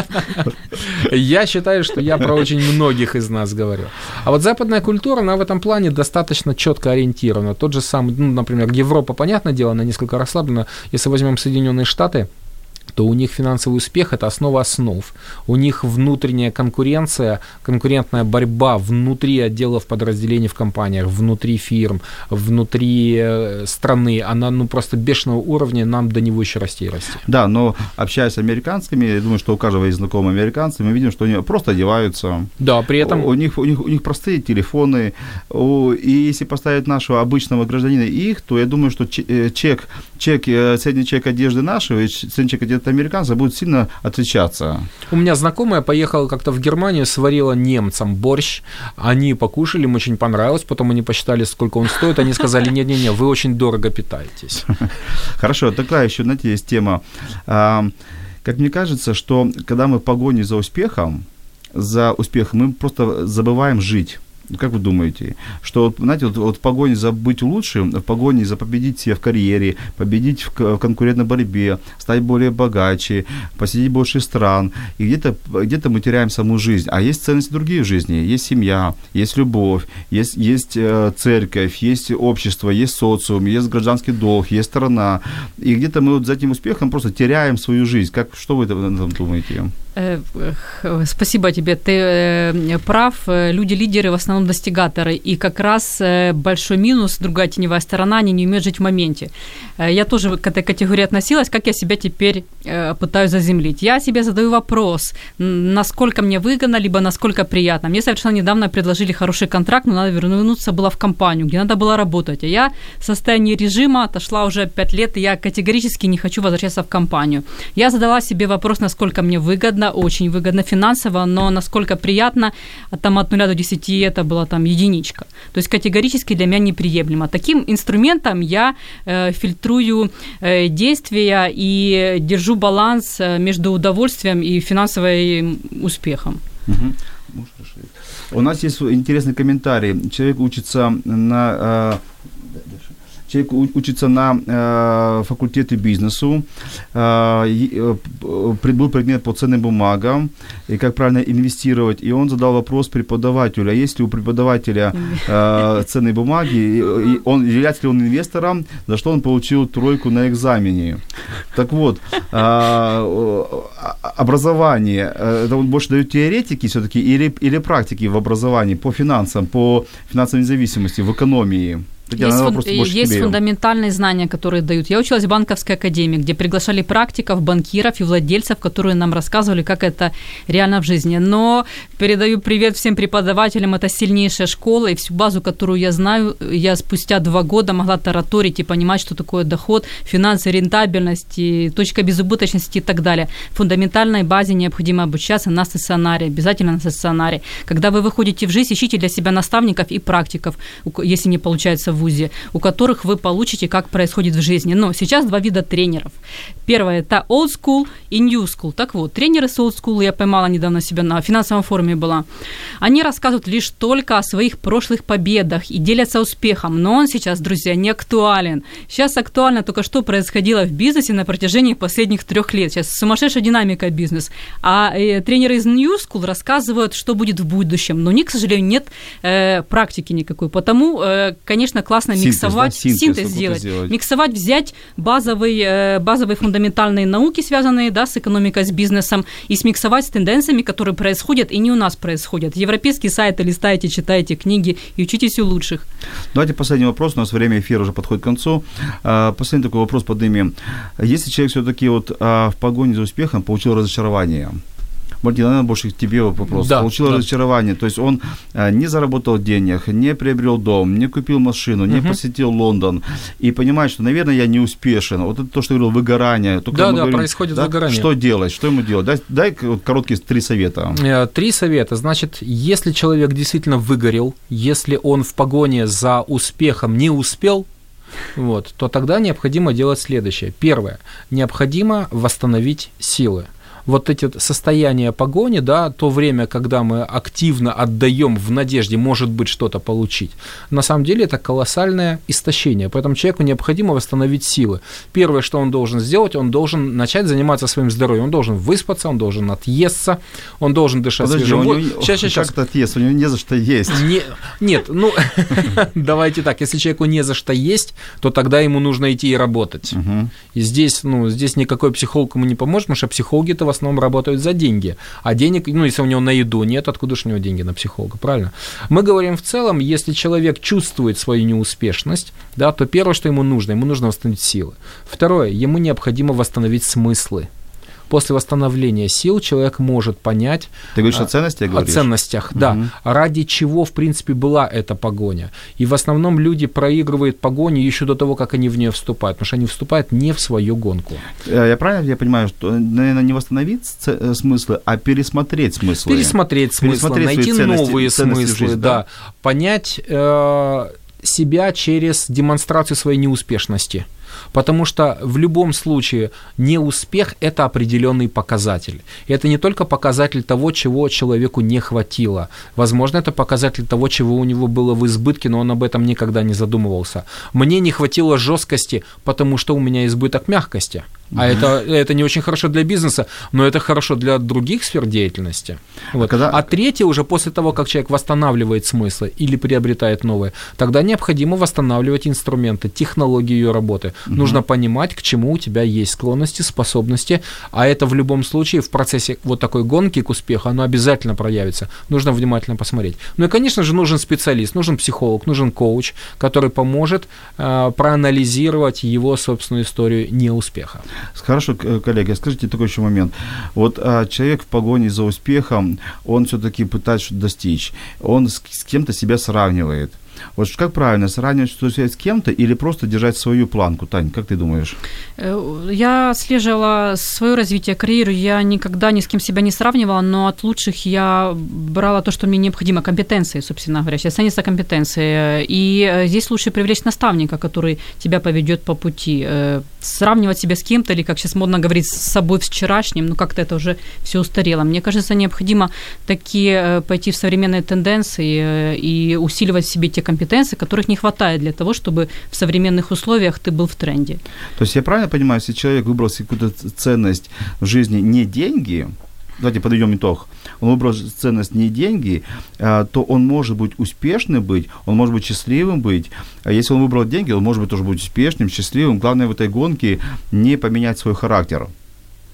Я считаю, что я про очень многих из нас говорю. А вот западная культура, она в этом плане достаточно четко ориентирована. Тот же самый, ну, например, Европа, понятное дело, она несколько расслаблена. Если возьмем Соединенные Штаты, то у них финансовый успех – это основа основ. У них внутренняя конкуренция, конкурентная борьба внутри отделов подразделений в компаниях, внутри фирм, внутри э, страны, она ну, просто бешеного уровня, нам до него еще расти и расти. Да, но общаясь с американскими, я думаю, что у каждого есть знакомые американцы, мы видим, что они просто одеваются. Да, при этом... У них, у них, у них простые телефоны, и если поставить нашего обычного гражданина их, то я думаю, что э, чек, чек, э, средний чек одежды нашего и средний чек одежды американца будет сильно отличаться. У меня знакомая поехала как-то в Германию, сварила немцам борщ. Они покушали, им очень понравилось. Потом они посчитали, сколько он стоит. Они сказали, не-не-не, вы очень дорого питаетесь. Хорошо, такая еще, знаете, есть тема. А, как мне кажется, что когда мы в погоне за успехом, за успехом, мы просто забываем жить. Как вы думаете, что, знаете, вот, вот в погоне за быть лучшим, в погоне за победить себя в карьере, победить в, в конкурентной борьбе, стать более богаче, посетить больше стран, и где-то, где-то мы теряем саму жизнь. А есть ценности другие в жизни. Есть семья, есть любовь, есть, есть э, церковь, есть общество, есть социум, есть гражданский долг, есть страна. И где-то мы вот за этим успехом просто теряем свою жизнь. Как, что вы этом думаете? Э, спасибо тебе, ты э, прав. Люди-лидеры в основном достигаторы. И как раз э, большой минус, другая теневая сторона, они не умеют жить в моменте. Я тоже к этой категории относилась, как я себя теперь пытаюсь заземлить. Я себе задаю вопрос, насколько мне выгодно, либо насколько приятно. Мне совершенно недавно предложили хороший контракт, но надо вернуться было в компанию, где надо было работать. А я в состоянии режима отошла уже 5 лет, и я категорически не хочу возвращаться в компанию. Я задала себе вопрос, насколько мне выгодно, выгодно, очень выгодно финансово, но насколько приятно, там от 0 до 10 это была там единичка. То есть категорически для меня неприемлемо. Таким инструментом я э, фильтрую э, действия и держу баланс э, между удовольствием и финансовым успехом. Угу. У нас есть интересный комментарий. Человек учится на человек учится на э, факультете бизнесу, э, э, был предмет по ценным бумагам и как правильно инвестировать, и он задал вопрос преподавателю, а если у преподавателя э, ценные бумаги, и он, является ли он инвестором, за что он получил тройку на экзамене. Так вот, э, образование, э, это больше дает теоретики все-таки или, или практики в образовании по финансам, по финансовой независимости, в экономии? Татьяна, есть, фун- есть фундаментальные знания, которые дают. Я училась в банковской академии, где приглашали практиков, банкиров и владельцев, которые нам рассказывали, как это реально в жизни. Но передаю привет всем преподавателям. Это сильнейшая школа, и всю базу, которую я знаю, я спустя два года могла тараторить и понимать, что такое доход, финансы, рентабельность, и точка безубыточности и так далее. Фундаментальной базе необходимо обучаться на стационаре, обязательно на стационаре. Когда вы выходите в жизнь, ищите для себя наставников и практиков, если не получается в ВУЗе, у которых вы получите, как происходит в жизни. Но сейчас два вида тренеров. Первое – это old school и new school. Так вот, тренеры с old school, я поймала недавно себя на финансовом форуме была, они рассказывают лишь только о своих прошлых победах и делятся успехом. Но он сейчас, друзья, не актуален. Сейчас актуально только что происходило в бизнесе на протяжении последних трех лет. Сейчас сумасшедшая динамика бизнес. А э, тренеры из New School рассказывают, что будет в будущем. Но у них, к сожалению, нет э, практики никакой. Потому, э, конечно, классно Синтез, миксовать, да? Синтез синтез, сделать. сделать. Миксовать, взять базовые, э, базовые фундаментальные науки, связанные да, с экономикой, с бизнесом, и смиксовать с тенденциями, которые происходят и не у нас происходят. Европейские сайты листаете, читаете книги и учитесь у лучших. Давайте последний вопрос. У нас время эфира уже подходит к концу. А, Последний такой вопрос поднимем. Если человек все-таки вот а, в погоне за успехом получил разочарование, Мартин, наверное, больше к тебе вопрос. Да, Получил да. разочарование. То есть он а, не заработал денег, не приобрел дом, не купил машину, не Мгм. посетил Лондон. И понимает, что, наверное, я не успешен. Вот это то, что говорил, выгорание. Только Да, да, говорим, происходит выгорание. Что делать? Что ему делать? Дай, дай вот короткие три совета. Э, Три совета. Значит, если человек действительно выгорел, если он в погоне за успехом не успел, вот, то тогда необходимо делать следующее. Первое. Необходимо восстановить силы. Вот эти состояния погони, да, то время, когда мы активно отдаем в надежде, может быть, что-то получить, на самом деле это колоссальное истощение. Поэтому человеку необходимо восстановить силы. Первое, что он должен сделать, он должен начать заниматься своим здоровьем. Он должен выспаться, он должен отъесться, он должен дышать Подожди, свежим воздухом. Сейчас, сейчас, как это есть? У него не за что есть. не, нет, ну, давайте так, если человеку не за что есть, то тогда ему нужно идти и работать. И здесь, ну, здесь никакой психолог ему не поможет, потому что психологи-то в основном работают за деньги. А денег, ну, если у него на еду нет, откуда же у него деньги на психолога, правильно? Мы говорим в целом, если человек чувствует свою неуспешность, да, то первое, что ему нужно, ему нужно восстановить силы. Второе, ему необходимо восстановить смыслы. После восстановления сил человек может понять, Ты говоришь А, о ценности, о говоришь? ценностях, да. Мгм. Ради чего, в принципе, была эта погоня. И в основном люди проигрывают погоню еще до того, как они в нее вступают, потому что они вступают не в свою гонку. Э, Я правильно я понимаю, что, наверное, не восстановить э, смыслы, а пересмотреть смыслы? Пересмотреть смыслы, Пересмотреть найти ценности- новые ценности смыслы, жизни, да. да? Понять э, себя через демонстрацию своей неуспешности. Потому что в любом случае неуспех – это определенный показатель. И это не только показатель того, чего человеку не хватило. Возможно, это показатель того, чего у него было в избытке, но он об этом никогда не задумывался. Мне не хватило жесткости, потому что у меня избыток мягкости. А это, это не очень хорошо для бизнеса, но это хорошо для других сфер деятельности. Вот. когда- А третье, уже после того, как человек восстанавливает смыслы или приобретает новые, тогда необходимо восстанавливать инструменты, технологии ее работы. Нужно понимать, к чему у тебя есть склонности, способности, а это в любом случае в процессе вот такой гонки к успеху, оно обязательно проявится. Нужно внимательно посмотреть. Ну и, конечно же, нужен специалист, нужен психолог, нужен коуч, который поможет э, проанализировать его собственную историю неуспеха. Хорошо, к- коллеги, скажите такой еще момент. Вот а, человек в погоне за успехом, он все-таки пытается что-то достичь, он с, с кем-то себя сравнивает. Вот как правильно, сравнивать что себя с кем-то или просто держать свою планку? Тань, как ты думаешь? Э, Я отслеживала свое развитие карьеры, я никогда ни с кем себя не сравнивала, но от лучших я брала то, что мне необходимо, компетенции, собственно говоря, сейчас ценятся компетенции. И э, здесь лучше привлечь наставника, который тебя поведет по пути. Сравнивать себя с кем-то, или, как сейчас модно говорить, с собой вчерашним, ну как-то это уже все устарело. Мне кажется, необходимо такие э, пойти в современные тенденции э, и усиливать в себе те компетенции, которых не хватает для того, чтобы в современных условиях ты был в тренде. То есть я правильно понимаю, если человек выбрал себе какую-то ценность в жизни не деньги, давайте подведем итог, он выбрал ценность не деньги, а, то он может быть успешным быть, он может быть счастливым быть. А если он выбрал деньги, он может быть тоже быть успешным, счастливым. Главное в этой гонке не поменять свой характер.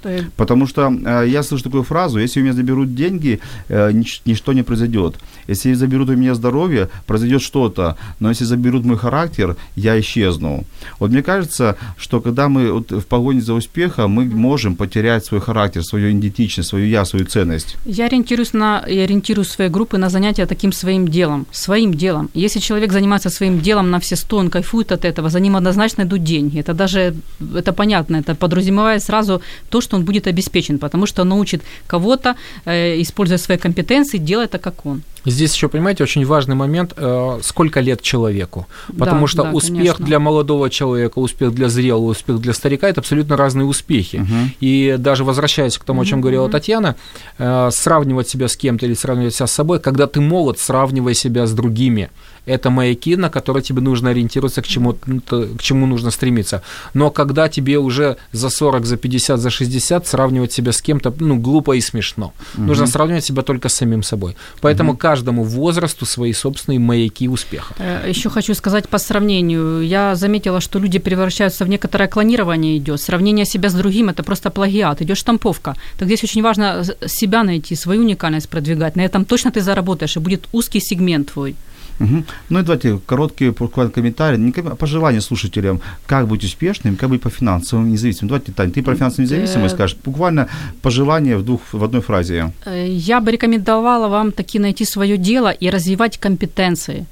То есть Потому что э, я слышу такую фразу, если у меня заберут деньги, э, нич- ничто не произойдет. Если заберут у меня здоровье, произойдет что-то. Но если заберут мой характер, я исчезну. Вот мне кажется, что когда мы вот в погоне за успехом, мы можем потерять свой характер, свою идентичность, свою я, свою ценность. Я ориентируюсь на, я ориентирую свои группы на занятия таким своим делом, своим делом. Если человек занимается своим делом на все сто, он кайфует от этого, за ним однозначно идут деньги. Это даже, это понятно, это подразумевает сразу то, что он будет обеспечен, потому что он научит кого-то, э, используя свои компетенции, делать так, как он. Здесь еще, понимаете, очень важный момент, э, сколько лет человеку. Потому Да, что да, успех конечно. для молодого человека, успех для зрелого, успех для старика – это абсолютно разные успехи. И даже возвращаясь к тому, о чем говорила Татьяна, э, сравнивать себя с кем-то или сравнивать себя с собой, когда ты молод, сравнивай себя с другими. Это маяки, на которые тебе нужно ориентироваться, к чему, к чему нужно стремиться. Но когда тебе уже за 40, за 50, за 60, сравнивать себя с кем-то, ну, глупо и смешно. Угу. Нужно сравнивать себя только с самим собой. Поэтому угу. каждому возрасту свои собственные маяки успеха. Э, Еще хочу сказать по сравнению. Я заметила, что люди превращаются в некоторое клонирование идет. Сравнение себя с другим – это просто плагиат, идет штамповка. Так здесь очень важно себя найти, свою уникальность продвигать. На этом точно ты заработаешь, и будет узкий сегмент твой. Угу. Ну и давайте короткий комментарий, не пожелание слушателям, как быть успешным, как быть по финансовым независимым. Давайте, Тань, ты про финансовую независимость скажешь, буквально пожелание в, двух, в одной фразе. Э, я бы рекомендовала вам таки найти свое дело и развивать компетенции.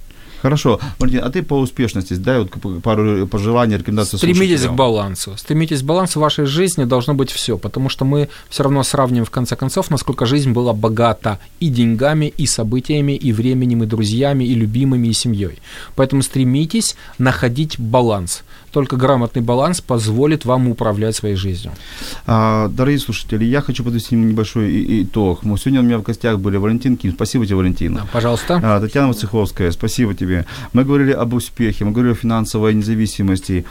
Хорошо. Валентин, а ты по успешности, дай вот пару пожеланий, рекомендаций Стремитесь к балансу. Стремитесь к балансу. В вашей жизни должно быть все, потому что мы все равно сравним, в конце концов, насколько жизнь была богата и деньгами, и событиями, и временем, и друзьями, и любимыми, и семьей. Поэтому стремитесь находить баланс только грамотный баланс позволит вам управлять своей жизнью. А, дорогие слушатели, я хочу подвести небольшой итог. Сегодня у меня в гостях были Валентин Ким. Спасибо тебе, Валентин. Да, пожалуйста. А, Татьяна Вацеховская, спасибо тебе. Мы говорили об успехе, мы говорили о финансовой независимости.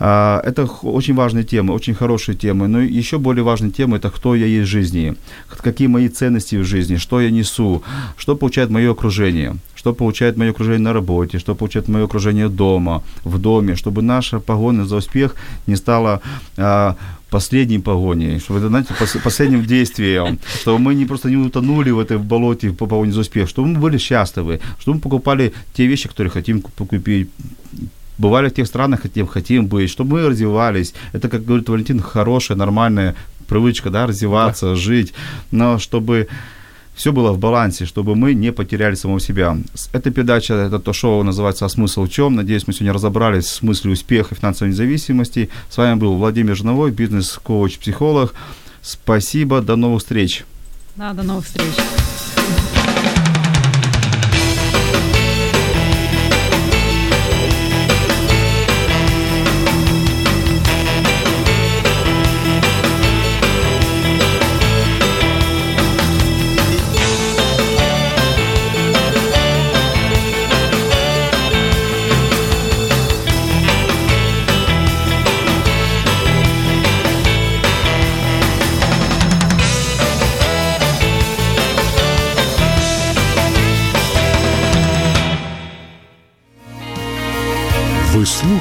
А, это очень важные темы, очень хорошие темы. Но еще более важная тема – это кто я есть в жизни, какие мои ценности в жизни, что я несу, что получает мое окружение что получает мое окружение на работе, что получает мое окружение дома, в доме, чтобы наша погоня за успех не стала а, последней погоней, чтобы это, знаете, последним действием, чтобы мы не просто не утонули в этой болоте по погоне за успех, чтобы мы были счастливы, чтобы мы покупали те вещи, которые хотим купить, бывали в тех странах, где хотим быть, чтобы мы развивались. Это, как говорит Валентин, хорошая, нормальная привычка, да, развиваться, да. жить, но чтобы все было в балансе, чтобы мы не потеряли самого себя. Эта передача, это то шоу называется «А смысл в чем?». Надеюсь, мы сегодня разобрались с мыслью успеха и финансовой независимости. С вами был Владимир Жновой, бизнес-коуч, психолог. Спасибо, до новых встреч. Да, до новых встреч.